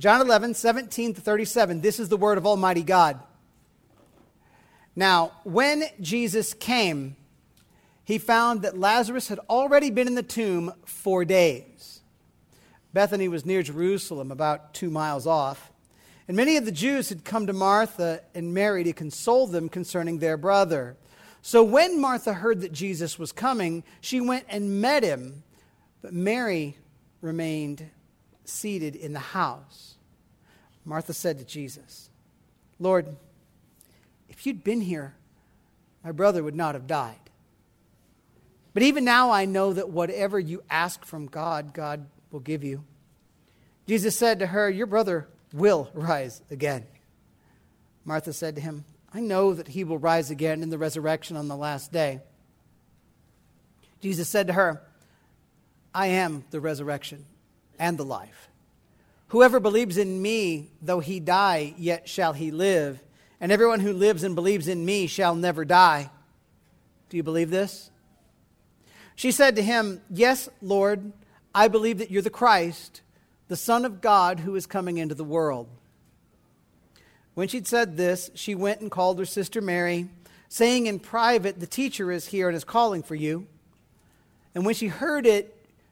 John 11, 17 to 37. This is the word of Almighty God. Now, when Jesus came, he found that Lazarus had already been in the tomb four days. Bethany was near Jerusalem, about two miles off. And many of the Jews had come to Martha and Mary to console them concerning their brother. So when Martha heard that Jesus was coming, she went and met him, but Mary remained seated in the house. Martha said to Jesus, Lord, if you'd been here, my brother would not have died. But even now I know that whatever you ask from God, God will give you. Jesus said to her, Your brother will rise again. Martha said to him, I know that he will rise again in the resurrection on the last day. Jesus said to her, I am the resurrection and the life. Whoever believes in me, though he die, yet shall he live. And everyone who lives and believes in me shall never die. Do you believe this? She said to him, Yes, Lord, I believe that you're the Christ, the Son of God who is coming into the world. When she'd said this, she went and called her sister Mary, saying in private, The teacher is here and is calling for you. And when she heard it,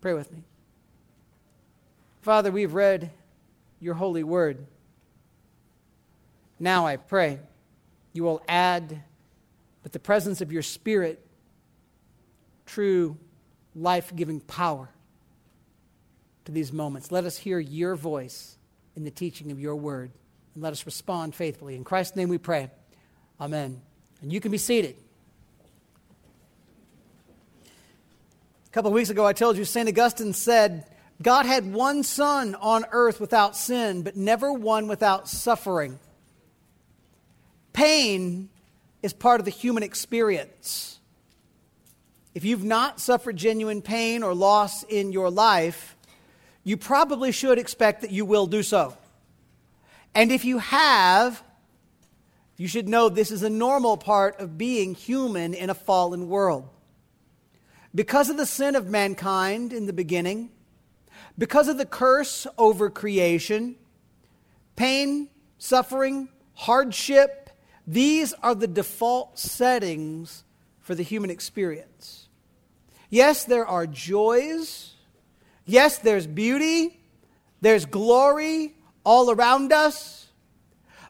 Pray with me. Father, we've read your holy word. Now I pray you will add, with the presence of your Spirit, true life giving power to these moments. Let us hear your voice in the teaching of your word, and let us respond faithfully. In Christ's name we pray. Amen. And you can be seated. A couple of weeks ago, I told you St. Augustine said, God had one son on earth without sin, but never one without suffering. Pain is part of the human experience. If you've not suffered genuine pain or loss in your life, you probably should expect that you will do so. And if you have, you should know this is a normal part of being human in a fallen world. Because of the sin of mankind in the beginning, because of the curse over creation, pain, suffering, hardship, these are the default settings for the human experience. Yes, there are joys. Yes, there's beauty. There's glory all around us.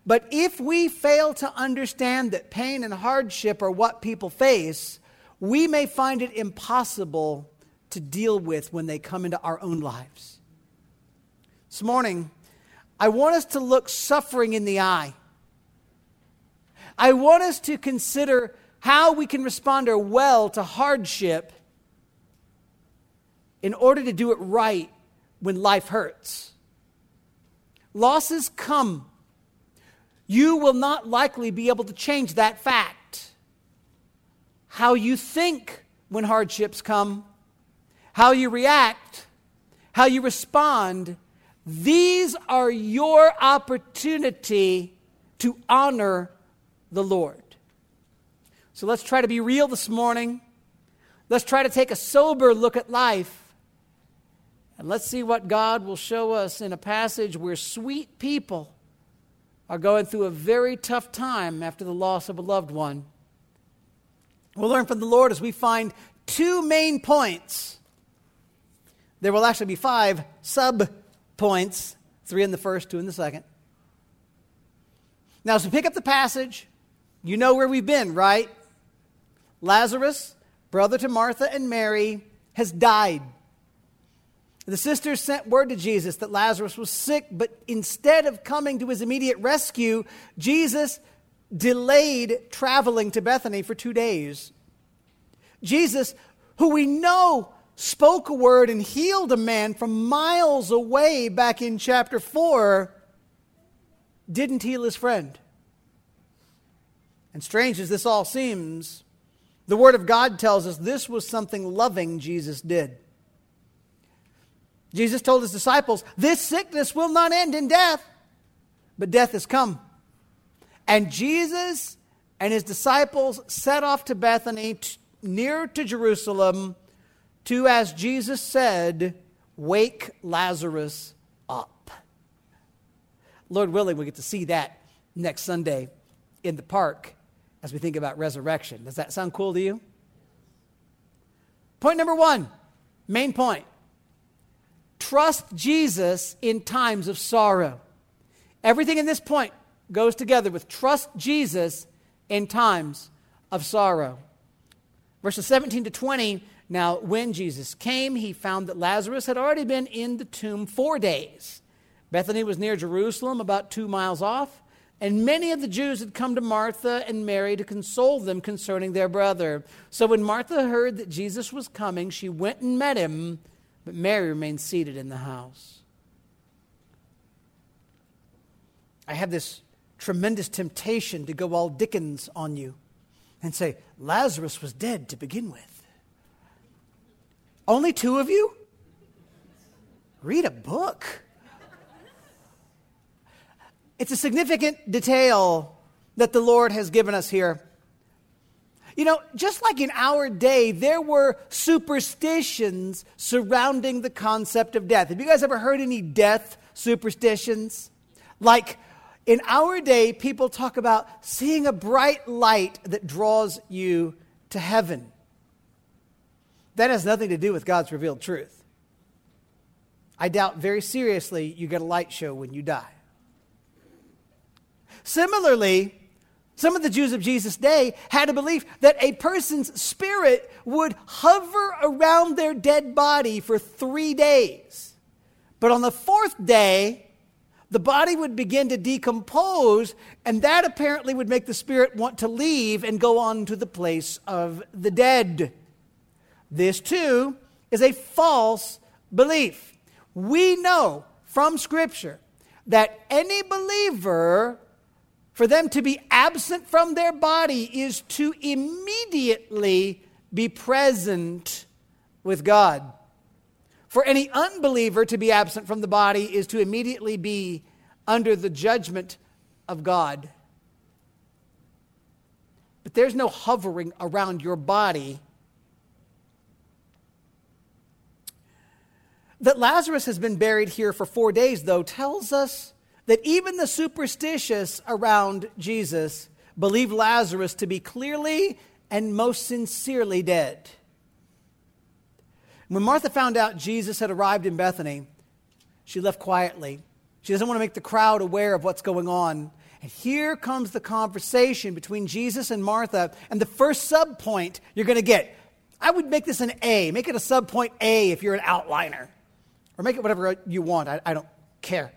But if we fail to understand that pain and hardship are what people face, we may find it impossible to deal with when they come into our own lives. This morning, I want us to look suffering in the eye. I want us to consider how we can respond well to hardship in order to do it right when life hurts. Losses come. You will not likely be able to change that fact. How you think when hardships come, how you react, how you respond, these are your opportunity to honor the Lord. So let's try to be real this morning. Let's try to take a sober look at life. And let's see what God will show us in a passage where sweet people are going through a very tough time after the loss of a loved one. We'll learn from the Lord as we find two main points. There will actually be five sub points three in the first, two in the second. Now, as we pick up the passage, you know where we've been, right? Lazarus, brother to Martha and Mary, has died. The sisters sent word to Jesus that Lazarus was sick, but instead of coming to his immediate rescue, Jesus delayed traveling to Bethany for two days. Jesus, who we know spoke a word and healed a man from miles away back in chapter 4, didn't heal his friend. And strange as this all seems, the Word of God tells us this was something loving Jesus did. Jesus told his disciples, This sickness will not end in death, but death has come. And Jesus and his disciples set off to Bethany, t- near to Jerusalem, to, as Jesus said, wake Lazarus up. Lord willing, we get to see that next Sunday in the park as we think about resurrection. Does that sound cool to you? Point number one, main point trust Jesus in times of sorrow. Everything in this point goes together with trust Jesus in times of sorrow. Verses 17 to 20 now, when Jesus came, he found that Lazarus had already been in the tomb four days. Bethany was near Jerusalem, about two miles off, and many of the Jews had come to Martha and Mary to console them concerning their brother. So when Martha heard that Jesus was coming, she went and met him, but Mary remained seated in the house. I have this tremendous temptation to go all Dickens on you and say, Lazarus was dead to begin with. Only two of you? Read a book. It's a significant detail that the Lord has given us here. You know, just like in our day, there were superstitions surrounding the concept of death. Have you guys ever heard any death superstitions? Like in our day, people talk about seeing a bright light that draws you to heaven. That has nothing to do with God's revealed truth. I doubt very seriously you get a light show when you die. Similarly, some of the Jews of Jesus' day had a belief that a person's spirit would hover around their dead body for three days. But on the fourth day, the body would begin to decompose, and that apparently would make the spirit want to leave and go on to the place of the dead. This too is a false belief. We know from Scripture that any believer, for them to be absent from their body, is to immediately be present with God. For any unbeliever to be absent from the body is to immediately be under the judgment of God. But there's no hovering around your body That Lazarus has been buried here for four days, though, tells us that even the superstitious around Jesus believe Lazarus to be clearly and most sincerely dead. When Martha found out Jesus had arrived in Bethany, she left quietly. She doesn't want to make the crowd aware of what's going on. And here comes the conversation between Jesus and Martha. And the first sub point you're going to get, I would make this an A. Make it a sub point A if you're an outliner or make it whatever you want. I, I don't care.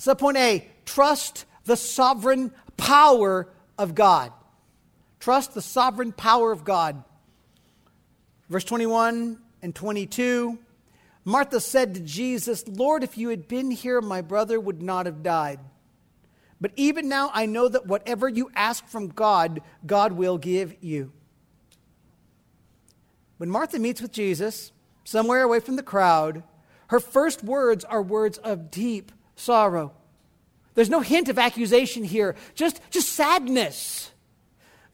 Subpoint A trust the sovereign power of God. Trust the sovereign power of God. Verse 21 and 22 Martha said to Jesus, Lord, if you had been here, my brother would not have died. But even now I know that whatever you ask from God, God will give you. When Martha meets with Jesus, somewhere away from the crowd, her first words are words of deep sorrow. There's no hint of accusation here, just, just sadness.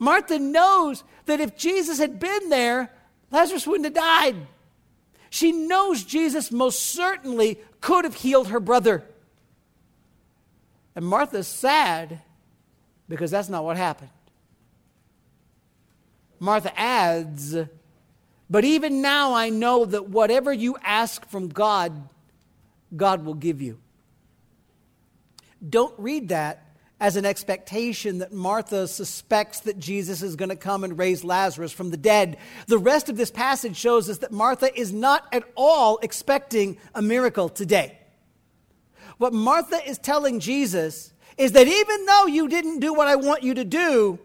Martha knows that if Jesus had been there, Lazarus wouldn't have died. She knows Jesus most certainly could have healed her brother. And Martha's sad because that's not what happened. Martha adds, but even now, I know that whatever you ask from God, God will give you. Don't read that as an expectation that Martha suspects that Jesus is going to come and raise Lazarus from the dead. The rest of this passage shows us that Martha is not at all expecting a miracle today. What Martha is telling Jesus is that even though you didn't do what I want you to do,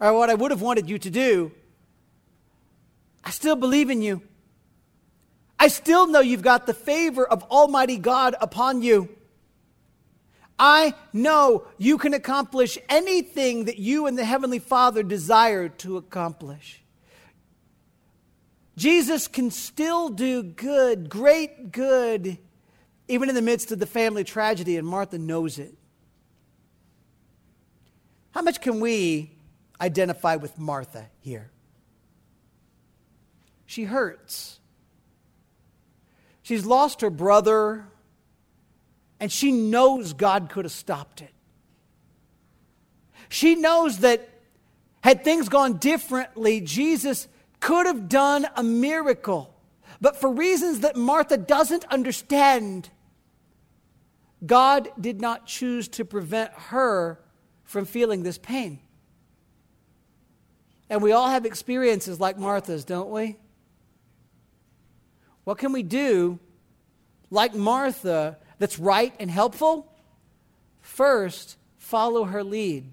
or what I would have wanted you to do, I still believe in you. I still know you've got the favor of Almighty God upon you. I know you can accomplish anything that you and the Heavenly Father desire to accomplish. Jesus can still do good, great good, even in the midst of the family tragedy, and Martha knows it. How much can we identify with Martha here? She hurts. She's lost her brother and she knows God could have stopped it. She knows that had things gone differently, Jesus could have done a miracle. But for reasons that Martha doesn't understand, God did not choose to prevent her from feeling this pain. And we all have experiences like Martha's, don't we? What can we do, like Martha, that's right and helpful, first, follow her lead.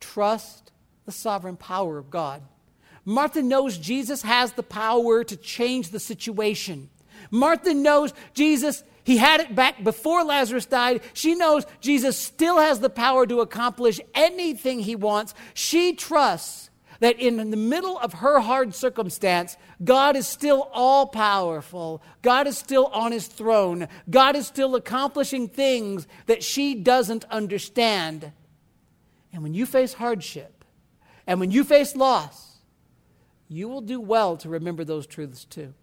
Trust the sovereign power of God. Martha knows Jesus has the power to change the situation. Martha knows Jesus, he had it back before Lazarus died. She knows Jesus still has the power to accomplish anything he wants. She trusts that in the middle of her hard circumstance, God is still all powerful. God is still on his throne. God is still accomplishing things that she doesn't understand. And when you face hardship and when you face loss, you will do well to remember those truths too.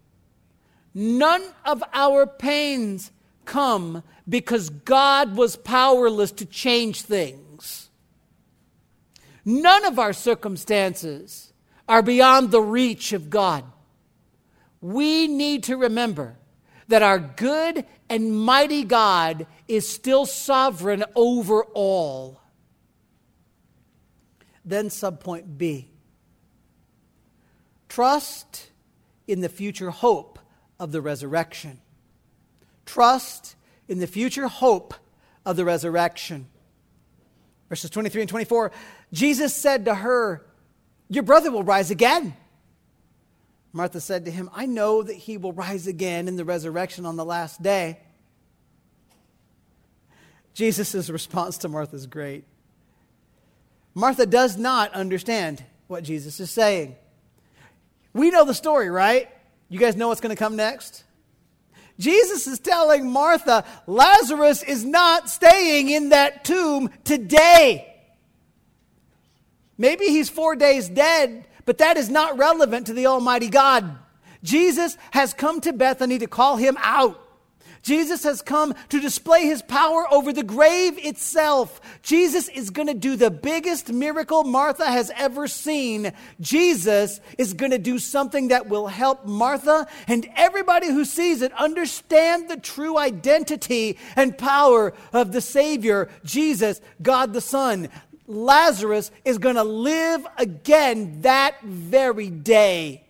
None of our pains come because God was powerless to change things. None of our circumstances are beyond the reach of God. We need to remember that our good and mighty God is still sovereign over all. Then, subpoint B trust in the future hope of the resurrection. Trust in the future hope of the resurrection. Verses 23 and 24 Jesus said to her, Your brother will rise again. Martha said to him, I know that he will rise again in the resurrection on the last day. Jesus' response to Martha is great. Martha does not understand what Jesus is saying. We know the story, right? You guys know what's going to come next? Jesus is telling Martha, Lazarus is not staying in that tomb today. Maybe he's four days dead, but that is not relevant to the Almighty God. Jesus has come to Bethany to call him out. Jesus has come to display his power over the grave itself. Jesus is going to do the biggest miracle Martha has ever seen. Jesus is going to do something that will help Martha and everybody who sees it understand the true identity and power of the Savior, Jesus, God the Son. Lazarus is going to live again that very day.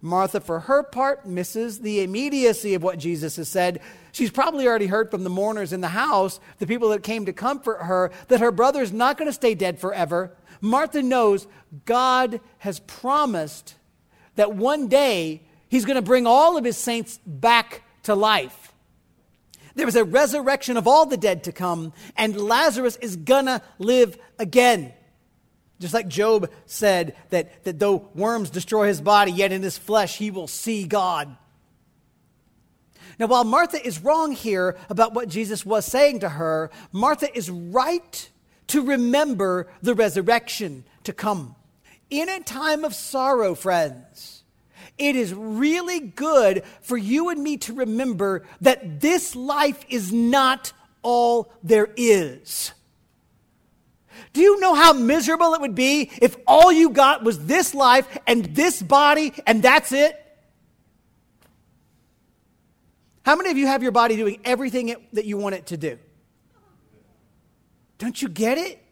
Martha, for her part, misses the immediacy of what Jesus has said. She's probably already heard from the mourners in the house, the people that came to comfort her, that her brother is not going to stay dead forever. Martha knows God has promised that one day he's going to bring all of his saints back to life. There was a resurrection of all the dead to come, and Lazarus is gonna live again. Just like Job said that, that though worms destroy his body, yet in his flesh he will see God. Now, while Martha is wrong here about what Jesus was saying to her, Martha is right to remember the resurrection to come. In a time of sorrow, friends, it is really good for you and me to remember that this life is not all there is. Do you know how miserable it would be if all you got was this life and this body and that's it? How many of you have your body doing everything it, that you want it to do? Don't you get it?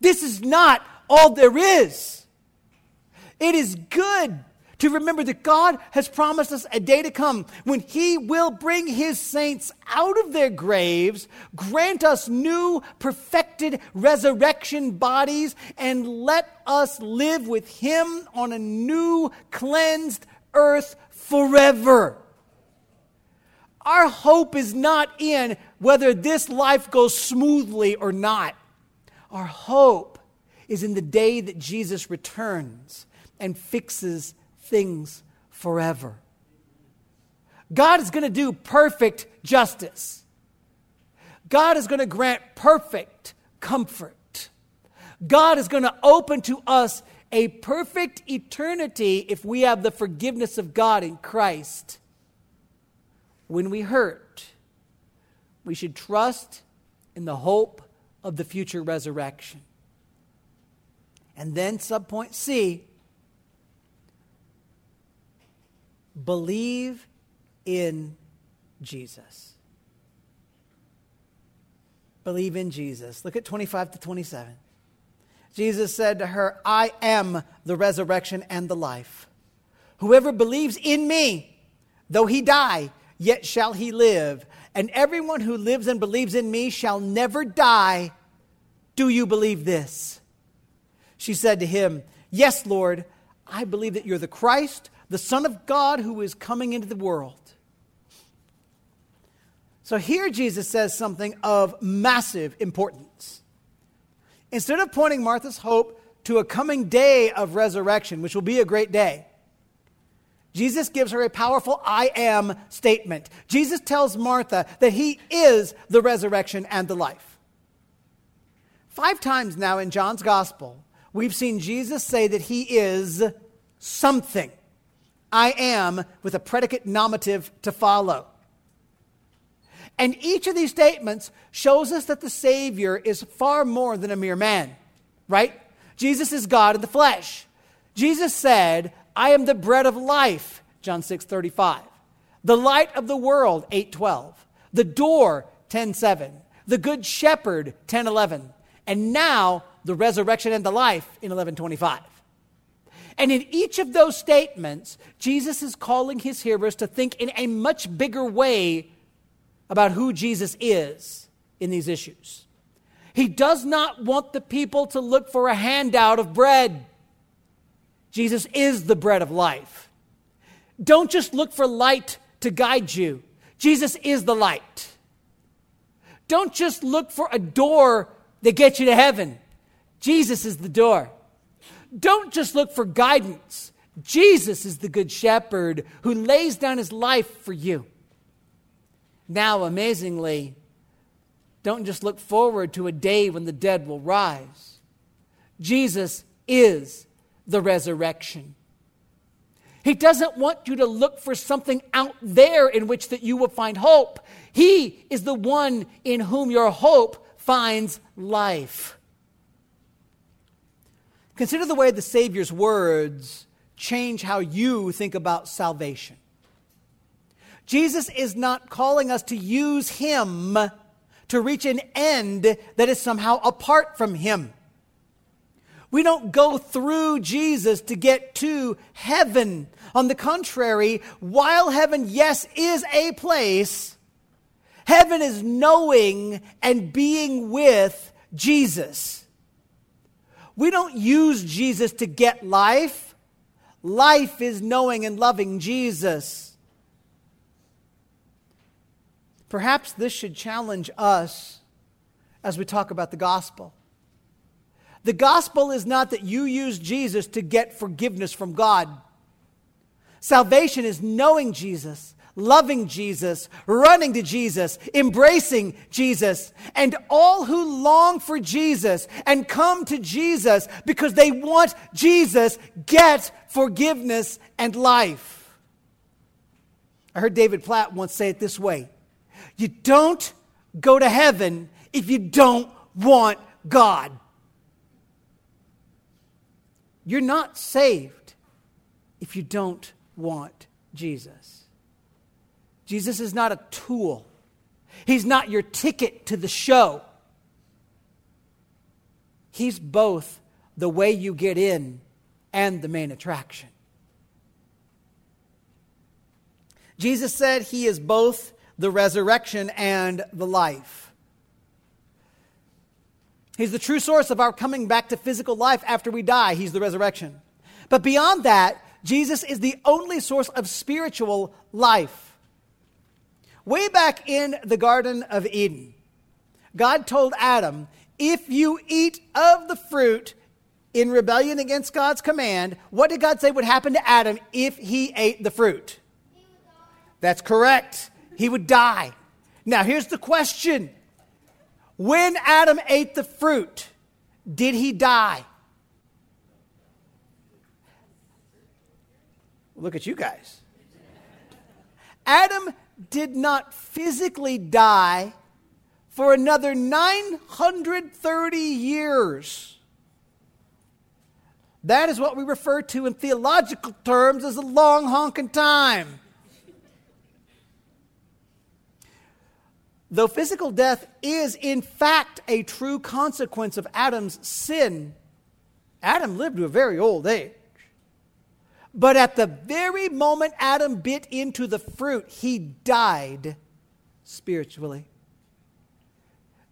This is not all there is. It is good to remember that God has promised us a day to come when He will bring His saints out of their graves, grant us new, perfected resurrection bodies, and let us live with Him on a new, cleansed earth forever. Our hope is not in whether this life goes smoothly or not. Our hope is in the day that Jesus returns and fixes things forever. God is going to do perfect justice. God is going to grant perfect comfort. God is going to open to us a perfect eternity if we have the forgiveness of God in Christ. When we hurt, we should trust in the hope of the future resurrection. And then, subpoint C, believe in Jesus. Believe in Jesus. Look at 25 to 27. Jesus said to her, I am the resurrection and the life. Whoever believes in me, though he die, yet shall he live. And everyone who lives and believes in me shall never die. Do you believe this? She said to him, Yes, Lord, I believe that you're the Christ, the Son of God who is coming into the world. So here Jesus says something of massive importance. Instead of pointing Martha's hope to a coming day of resurrection, which will be a great day, Jesus gives her a powerful I am statement. Jesus tells Martha that he is the resurrection and the life. Five times now in John's gospel, we've seen Jesus say that he is something. I am with a predicate nominative to follow. And each of these statements shows us that the Savior is far more than a mere man, right? Jesus is God in the flesh. Jesus said, I am the bread of life, John 6 35. The light of the world, 8 12. The door, 10 7. The good shepherd, 10 11. And now the resurrection and the life in 11 25. And in each of those statements, Jesus is calling his hearers to think in a much bigger way about who Jesus is in these issues. He does not want the people to look for a handout of bread. Jesus is the bread of life. Don't just look for light to guide you. Jesus is the light. Don't just look for a door that gets you to heaven. Jesus is the door. Don't just look for guidance. Jesus is the good shepherd who lays down his life for you. Now, amazingly, don't just look forward to a day when the dead will rise. Jesus is the resurrection. He doesn't want you to look for something out there in which that you will find hope. He is the one in whom your hope finds life. Consider the way the Savior's words change how you think about salvation. Jesus is not calling us to use Him to reach an end that is somehow apart from Him. We don't go through Jesus to get to heaven. On the contrary, while heaven, yes, is a place, heaven is knowing and being with Jesus. We don't use Jesus to get life. Life is knowing and loving Jesus. Perhaps this should challenge us as we talk about the gospel. The gospel is not that you use Jesus to get forgiveness from God. Salvation is knowing Jesus, loving Jesus, running to Jesus, embracing Jesus. And all who long for Jesus and come to Jesus because they want Jesus get forgiveness and life. I heard David Platt once say it this way You don't go to heaven if you don't want God. You're not saved if you don't want Jesus. Jesus is not a tool, He's not your ticket to the show. He's both the way you get in and the main attraction. Jesus said he is both the resurrection and the life. He's the true source of our coming back to physical life after we die. He's the resurrection. But beyond that, Jesus is the only source of spiritual life. Way back in the Garden of Eden, God told Adam, If you eat of the fruit in rebellion against God's command, what did God say would happen to Adam if he ate the fruit? That's correct. He would die. Now, here's the question When Adam ate the fruit, did he die? Look at you guys. Adam did not physically die for another 930 years. That is what we refer to in theological terms as a long honking time. Though physical death is, in fact, a true consequence of Adam's sin, Adam lived to a very old age. But at the very moment Adam bit into the fruit, he died spiritually.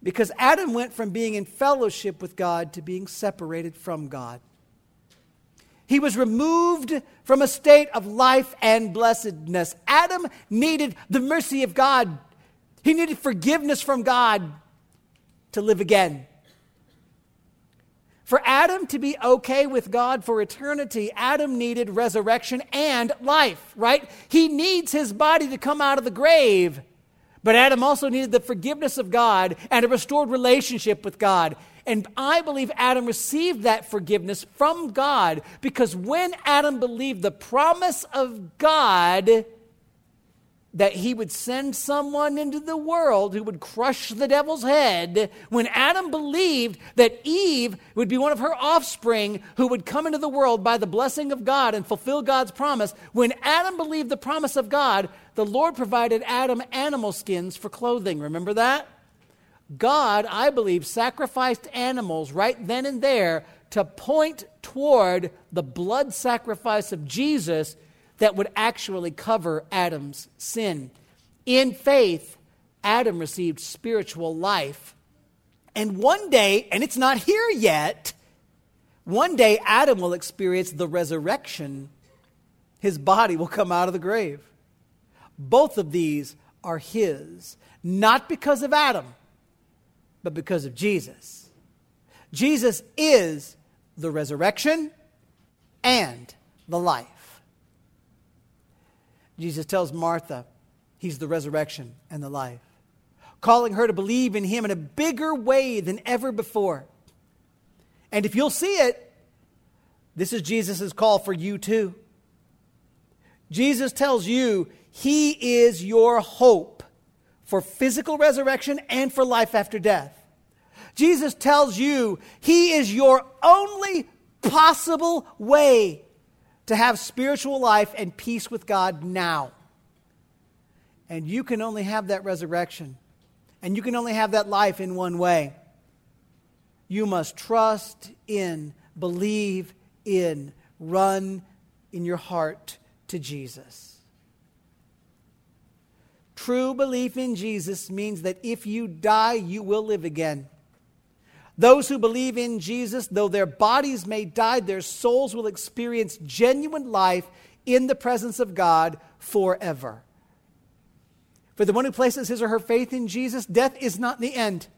Because Adam went from being in fellowship with God to being separated from God. He was removed from a state of life and blessedness. Adam needed the mercy of God he needed forgiveness from God to live again. For Adam to be okay with God for eternity, Adam needed resurrection and life, right? He needs his body to come out of the grave. But Adam also needed the forgiveness of God and a restored relationship with God. And I believe Adam received that forgiveness from God because when Adam believed the promise of God, that he would send someone into the world who would crush the devil's head, when Adam believed that Eve would be one of her offspring who would come into the world by the blessing of God and fulfill God's promise, when Adam believed the promise of God, the Lord provided Adam animal skins for clothing. Remember that? God, I believe, sacrificed animals right then and there to point toward the blood sacrifice of Jesus that would actually cover Adam's sin. In faith, Adam received spiritual life. And one day, and it's not here yet, one day Adam will experience the resurrection. His body will come out of the grave. Both of these are his, not because of Adam, but because of Jesus. Jesus is the resurrection and the life. Jesus tells Martha he's the resurrection and the life, calling her to believe in him in a bigger way than ever before. And if you'll see it, this is Jesus' call for you too. Jesus tells you he is your hope for physical resurrection and for life after death. Jesus tells you he is your only possible way to have spiritual life and peace with God now. And you can only have that resurrection. And you can only have that life in one way. You must trust in, believe in, run in your heart to Jesus. True belief in Jesus means that if you die, you will live again. Those who believe in Jesus, though their bodies may die, their souls will experience genuine life in the presence of God forever. For the one who places his or her faith in Jesus, death is not the end.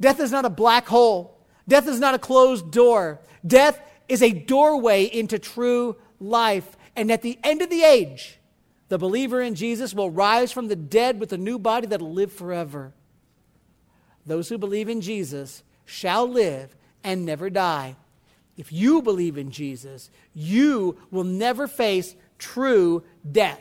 Death is not a black hole. Death is not a closed door. Death is a doorway into true life. And at the end of the age, the believer in Jesus will rise from the dead with a new body that will live forever. Those who believe in Jesus shall live and never die. If you believe in Jesus, you will never face true death.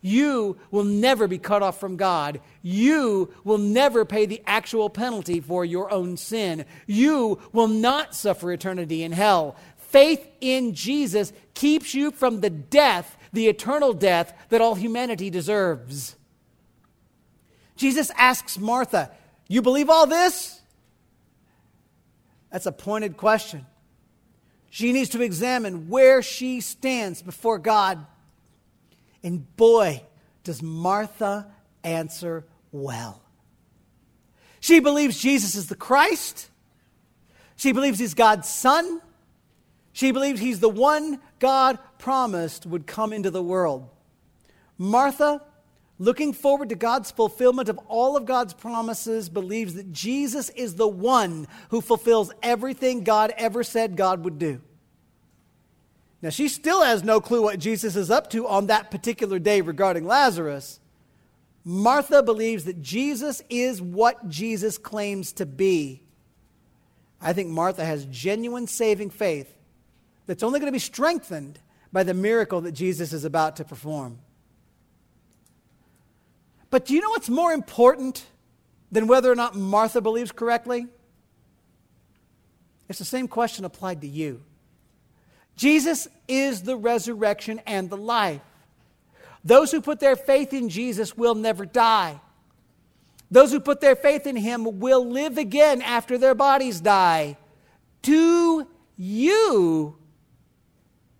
You will never be cut off from God. You will never pay the actual penalty for your own sin. You will not suffer eternity in hell. Faith in Jesus keeps you from the death, the eternal death that all humanity deserves. Jesus asks Martha, You believe all this? That's a pointed question. She needs to examine where she stands before God. And boy, does Martha answer well. She believes Jesus is the Christ. She believes he's God's son. She believes he's the one God promised would come into the world. Martha, looking forward to God's fulfillment of all of God's promises, believes that Jesus is the one who fulfills everything God ever said God would do. Now, she still has no clue what Jesus is up to on that particular day regarding Lazarus. Martha believes that Jesus is what Jesus claims to be. I think Martha has genuine saving faith that's only going to be strengthened by the miracle that Jesus is about to perform. But do you know what's more important than whether or not Martha believes correctly? It's the same question applied to you. Jesus is the resurrection and the life. Those who put their faith in Jesus will never die. Those who put their faith in him will live again after their bodies die. Do you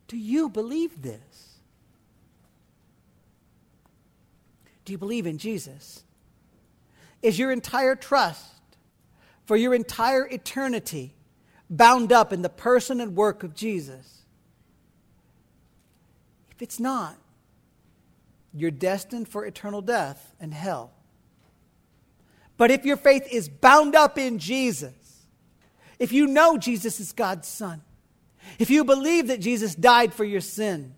do you believe this? Do you believe in Jesus? Is your entire trust for your entire eternity bound up in the person and work of Jesus? If it's not, you're destined for eternal death and hell. But if your faith is bound up in Jesus, if you know Jesus is God's Son, if you believe that Jesus died for your sin,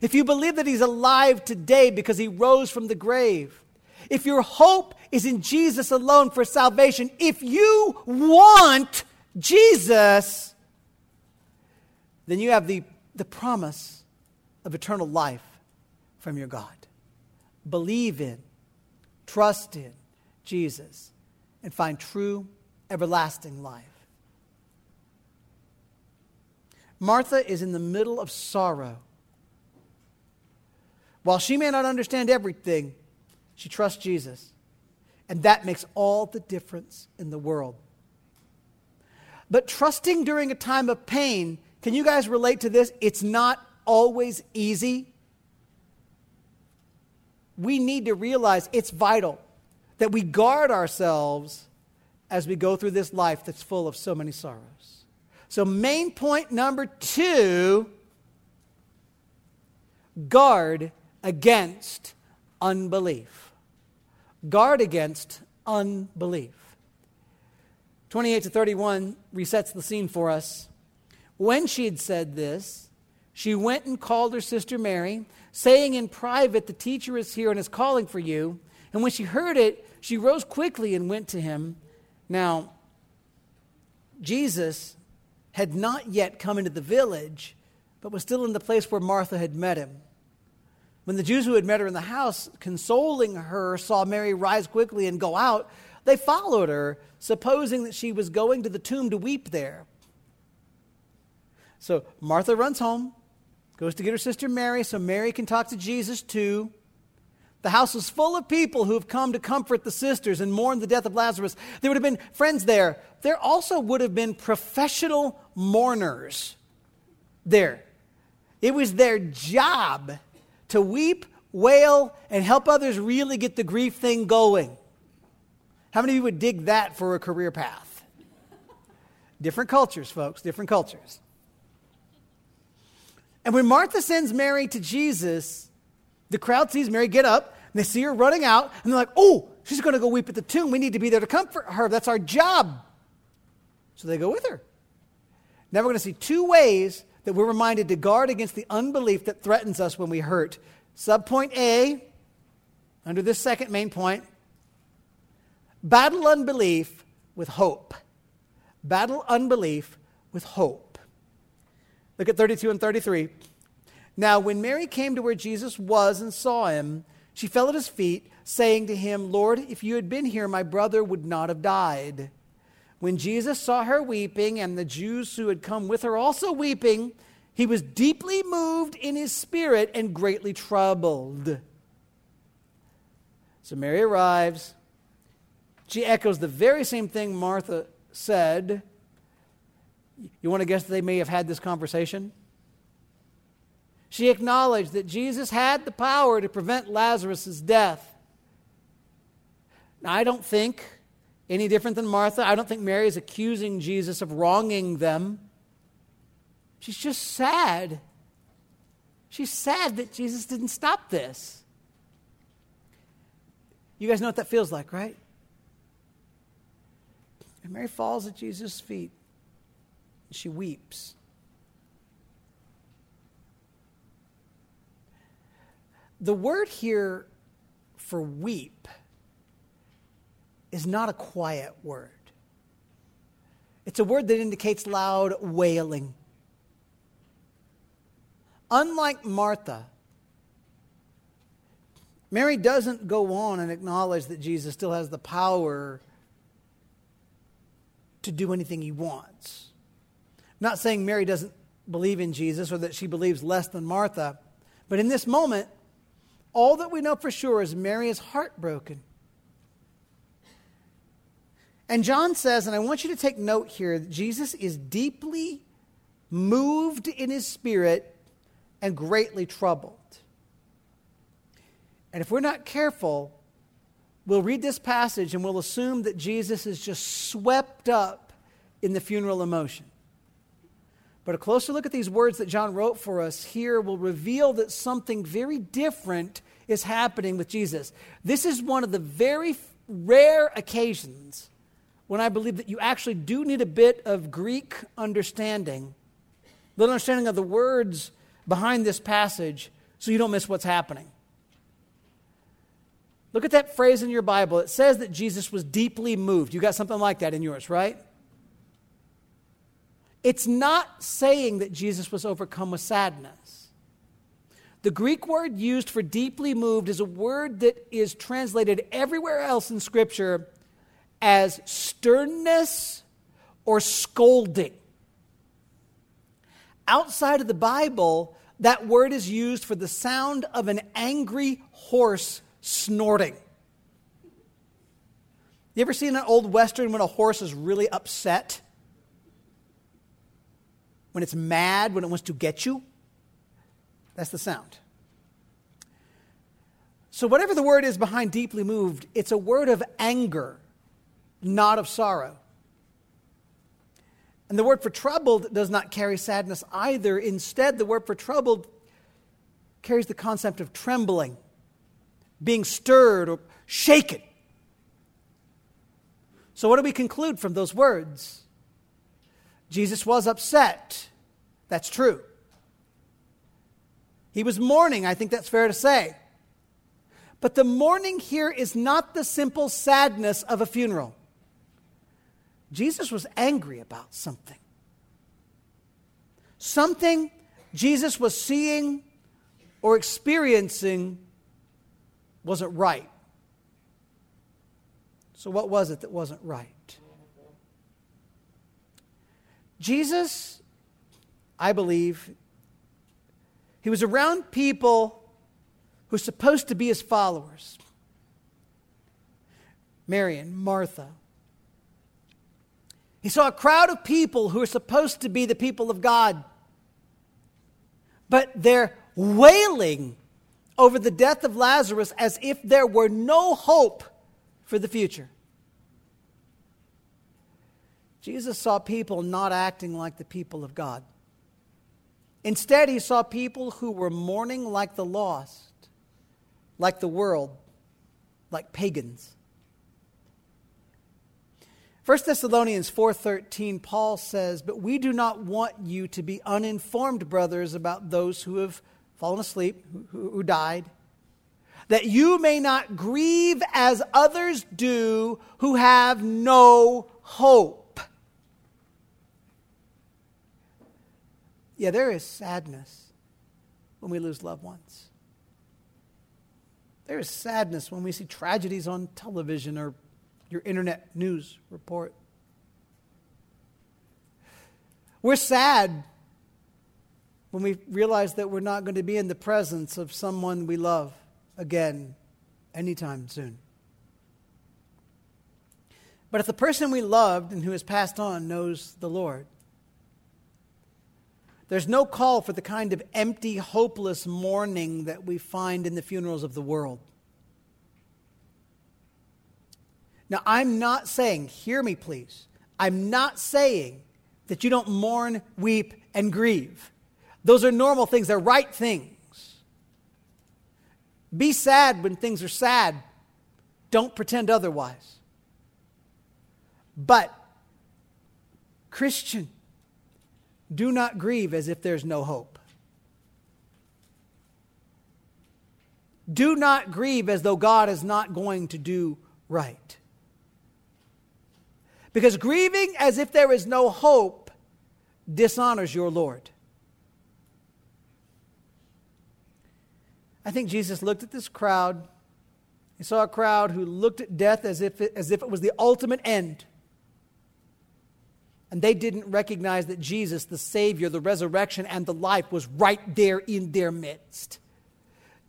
if you believe that He's alive today because He rose from the grave, if your hope is in Jesus alone for salvation, if you want Jesus, then you have the, the promise of eternal life from your God. Believe in, trust in Jesus, and find true, everlasting life. Martha is in the middle of sorrow. While she may not understand everything, she trusts Jesus. And that makes all the difference in the world. But trusting during a time of pain, can you guys relate to this? It's not always easy. We need to realize it's vital that we guard ourselves as we go through this life that's full of so many sorrows. So, main point number two guard against unbelief. Guard against unbelief. 28 to 31 resets the scene for us. When she had said this, she went and called her sister Mary, saying in private, The teacher is here and is calling for you. And when she heard it, she rose quickly and went to him. Now, Jesus had not yet come into the village, but was still in the place where Martha had met him. When the Jews who had met her in the house, consoling her, saw Mary rise quickly and go out, they followed her, supposing that she was going to the tomb to weep there. So Martha runs home goes to get her sister Mary so Mary can talk to Jesus too. The house was full of people who have come to comfort the sisters and mourn the death of Lazarus. There would have been friends there. There also would have been professional mourners there. It was their job to weep, wail, and help others really get the grief thing going. How many of you would dig that for a career path? Different cultures, folks, different cultures. And when Martha sends Mary to Jesus, the crowd sees Mary get up and they see her running out and they're like, oh, she's going to go weep at the tomb. We need to be there to comfort her. That's our job. So they go with her. Now we're going to see two ways that we're reminded to guard against the unbelief that threatens us when we hurt. Subpoint A, under this second main point, battle unbelief with hope. Battle unbelief with hope. Look at 32 and 33. Now, when Mary came to where Jesus was and saw him, she fell at his feet, saying to him, Lord, if you had been here, my brother would not have died. When Jesus saw her weeping, and the Jews who had come with her also weeping, he was deeply moved in his spirit and greatly troubled. So Mary arrives. She echoes the very same thing Martha said You want to guess they may have had this conversation? She acknowledged that Jesus had the power to prevent Lazarus' death. Now, I don't think any different than Martha. I don't think Mary is accusing Jesus of wronging them. She's just sad. She's sad that Jesus didn't stop this. You guys know what that feels like, right? And Mary falls at Jesus' feet. She weeps. The word here for weep is not a quiet word. It's a word that indicates loud wailing. Unlike Martha, Mary doesn't go on and acknowledge that Jesus still has the power to do anything he wants. I'm not saying Mary doesn't believe in Jesus or that she believes less than Martha, but in this moment, all that we know for sure is Mary is heartbroken. And John says, and I want you to take note here, that Jesus is deeply moved in his spirit and greatly troubled. And if we're not careful, we'll read this passage and we'll assume that Jesus is just swept up in the funeral emotion. But a closer look at these words that John wrote for us here will reveal that something very different is happening with Jesus. This is one of the very rare occasions when I believe that you actually do need a bit of Greek understanding, little understanding of the words behind this passage, so you don't miss what's happening. Look at that phrase in your Bible. It says that Jesus was deeply moved. You got something like that in yours, right? It's not saying that Jesus was overcome with sadness. The Greek word used for deeply moved is a word that is translated everywhere else in Scripture as sternness or scolding. Outside of the Bible, that word is used for the sound of an angry horse snorting. You ever seen an old Western when a horse is really upset? When it's mad, when it wants to get you? That's the sound. So, whatever the word is behind deeply moved, it's a word of anger, not of sorrow. And the word for troubled does not carry sadness either. Instead, the word for troubled carries the concept of trembling being stirred or shaken. So, what do we conclude from those words? Jesus was upset. That's true. He was mourning, I think that's fair to say. But the mourning here is not the simple sadness of a funeral. Jesus was angry about something. Something Jesus was seeing or experiencing wasn't right. So, what was it that wasn't right? Jesus, I believe, he was around people who were supposed to be his followers Mary and Martha. He saw a crowd of people who are supposed to be the people of God, but they're wailing over the death of Lazarus as if there were no hope for the future. Jesus saw people not acting like the people of God. Instead, he saw people who were mourning like the lost, like the world, like pagans. 1 Thessalonians 4:13 Paul says, "But we do not want you to be uninformed, brothers, about those who have fallen asleep, who, who died, that you may not grieve as others do who have no hope. Yeah, there is sadness when we lose loved ones. There is sadness when we see tragedies on television or your internet news report. We're sad when we realize that we're not going to be in the presence of someone we love again anytime soon. But if the person we loved and who has passed on knows the Lord, There's no call for the kind of empty, hopeless mourning that we find in the funerals of the world. Now, I'm not saying, hear me please, I'm not saying that you don't mourn, weep, and grieve. Those are normal things, they're right things. Be sad when things are sad, don't pretend otherwise. But, Christian, do not grieve as if there's no hope. Do not grieve as though God is not going to do right. Because grieving as if there is no hope dishonors your Lord. I think Jesus looked at this crowd. He saw a crowd who looked at death as if it, as if it was the ultimate end. And they didn't recognize that Jesus, the Savior, the resurrection, and the life was right there in their midst.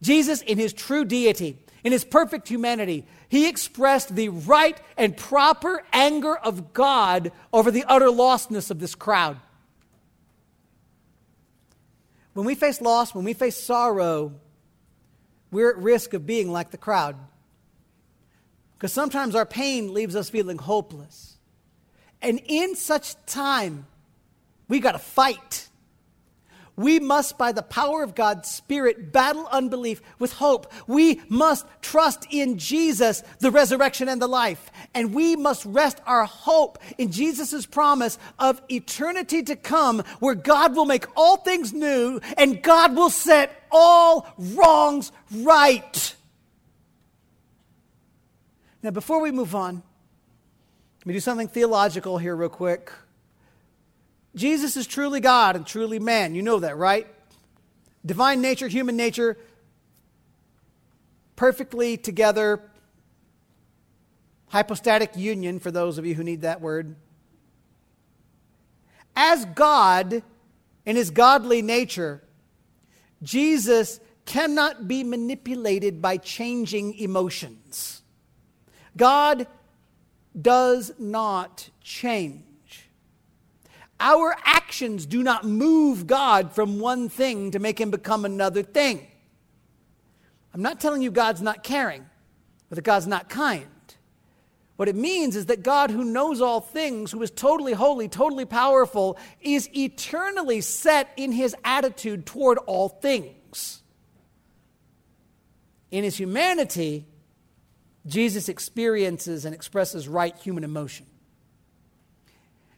Jesus, in his true deity, in his perfect humanity, he expressed the right and proper anger of God over the utter lostness of this crowd. When we face loss, when we face sorrow, we're at risk of being like the crowd. Because sometimes our pain leaves us feeling hopeless. And in such time, we got to fight. We must, by the power of God's Spirit, battle unbelief with hope. We must trust in Jesus, the resurrection and the life. And we must rest our hope in Jesus' promise of eternity to come, where God will make all things new and God will set all wrongs right. Now, before we move on, let me do something theological here, real quick. Jesus is truly God and truly man. You know that, right? Divine nature, human nature, perfectly together. Hypostatic union, for those of you who need that word. As God, in his godly nature, Jesus cannot be manipulated by changing emotions. God does not change. Our actions do not move God from one thing to make him become another thing. I'm not telling you God's not caring or that God's not kind. What it means is that God, who knows all things, who is totally holy, totally powerful, is eternally set in his attitude toward all things. In his humanity, Jesus experiences and expresses right human emotion.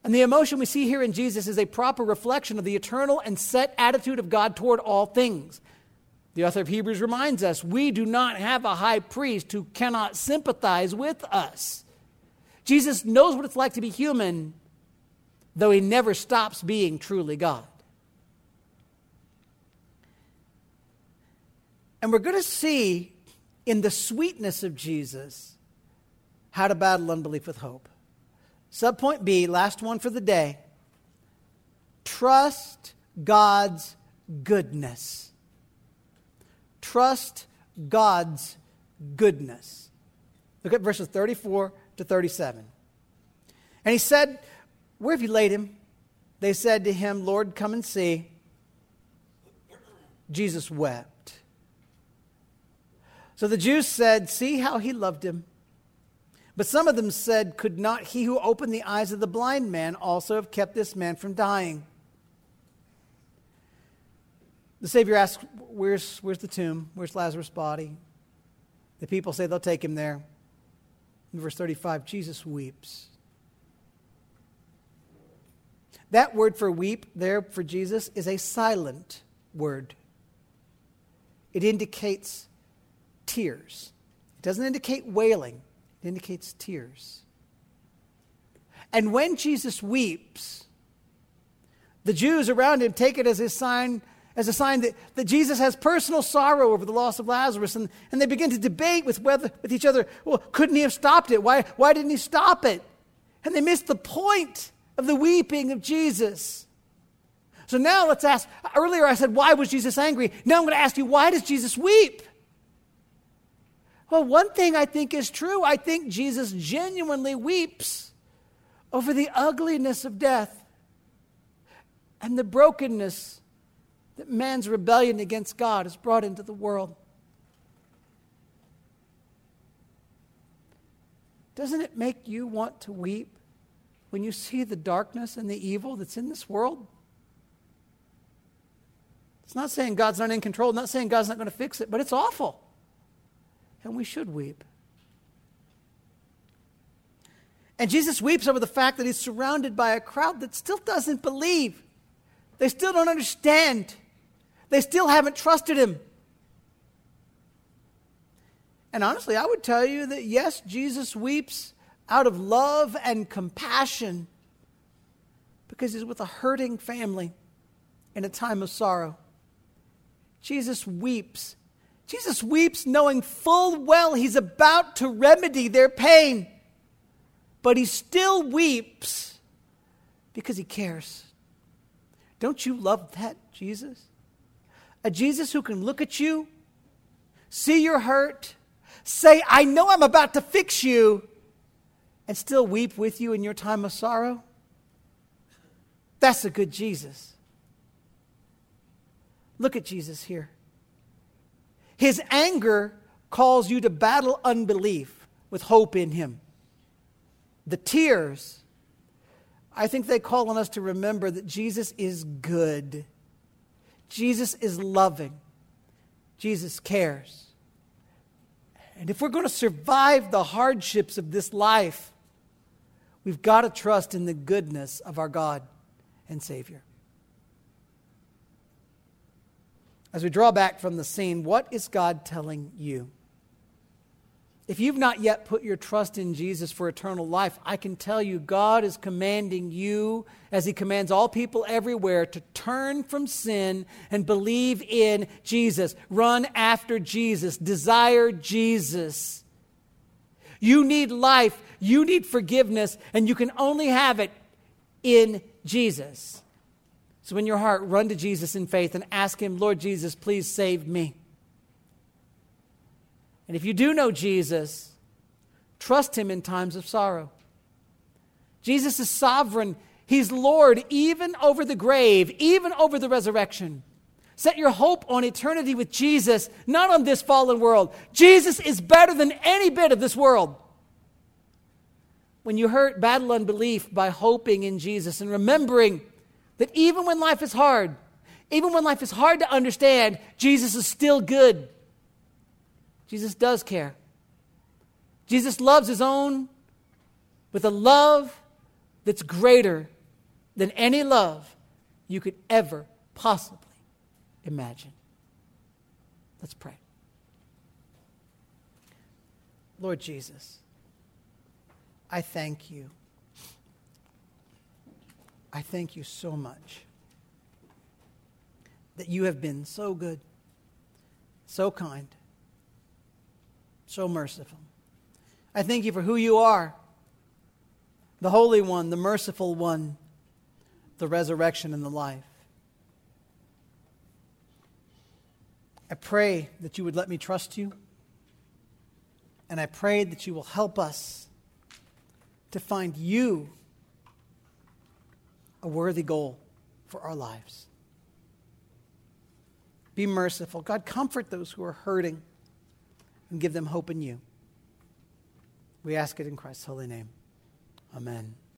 And the emotion we see here in Jesus is a proper reflection of the eternal and set attitude of God toward all things. The author of Hebrews reminds us we do not have a high priest who cannot sympathize with us. Jesus knows what it's like to be human, though he never stops being truly God. And we're going to see in the sweetness of Jesus how to battle unbelief with hope. Subpoint B, last one for the day. Trust God's goodness. Trust God's goodness. Look at verses 34 to 37. And he said, Where have you laid him? They said to him, Lord, come and see. Jesus wept. So the Jews said, See how he loved him. But some of them said, Could not he who opened the eyes of the blind man also have kept this man from dying? The Savior asks, Where's, where's the tomb? Where's Lazarus' body? The people say they'll take him there. In verse 35, Jesus weeps. That word for weep there for Jesus is a silent word. It indicates tears. It doesn't indicate wailing. It indicates tears. And when Jesus weeps, the Jews around him take it as a sign, as a sign that, that Jesus has personal sorrow over the loss of Lazarus. And, and they begin to debate with, whether, with each other, well, couldn't he have stopped it? Why, why didn't he stop it? And they miss the point of the weeping of Jesus. So now let's ask earlier I said, why was Jesus angry? Now I'm going to ask you, why does Jesus weep? Well, one thing I think is true. I think Jesus genuinely weeps over the ugliness of death. and the brokenness that man's rebellion against God has brought into the world. Doesn't it make you want to weep when you see the darkness and the evil that's in this world? It's not saying God's not in control, not saying God's not going to fix it, but it's awful. And we should weep. And Jesus weeps over the fact that he's surrounded by a crowd that still doesn't believe. They still don't understand. They still haven't trusted him. And honestly, I would tell you that yes, Jesus weeps out of love and compassion because he's with a hurting family in a time of sorrow. Jesus weeps. Jesus weeps knowing full well he's about to remedy their pain. But he still weeps because he cares. Don't you love that, Jesus? A Jesus who can look at you, see your hurt, say, I know I'm about to fix you, and still weep with you in your time of sorrow? That's a good Jesus. Look at Jesus here. His anger calls you to battle unbelief with hope in Him. The tears, I think they call on us to remember that Jesus is good, Jesus is loving, Jesus cares. And if we're going to survive the hardships of this life, we've got to trust in the goodness of our God and Savior. As we draw back from the scene, what is God telling you? If you've not yet put your trust in Jesus for eternal life, I can tell you God is commanding you, as He commands all people everywhere, to turn from sin and believe in Jesus. Run after Jesus. Desire Jesus. You need life, you need forgiveness, and you can only have it in Jesus. So, in your heart, run to Jesus in faith and ask Him, Lord Jesus, please save me. And if you do know Jesus, trust Him in times of sorrow. Jesus is sovereign, He's Lord even over the grave, even over the resurrection. Set your hope on eternity with Jesus, not on this fallen world. Jesus is better than any bit of this world. When you hurt, battle unbelief by hoping in Jesus and remembering that even when life is hard, even when life is hard to understand, Jesus is still good. Jesus does care. Jesus loves his own with a love that's greater than any love you could ever possibly imagine. Let's pray. Lord Jesus, I thank you I thank you so much that you have been so good, so kind, so merciful. I thank you for who you are the Holy One, the Merciful One, the resurrection and the life. I pray that you would let me trust you. And I pray that you will help us to find you a worthy goal for our lives. Be merciful. God, comfort those who are hurting and give them hope in you. We ask it in Christ's holy name. Amen.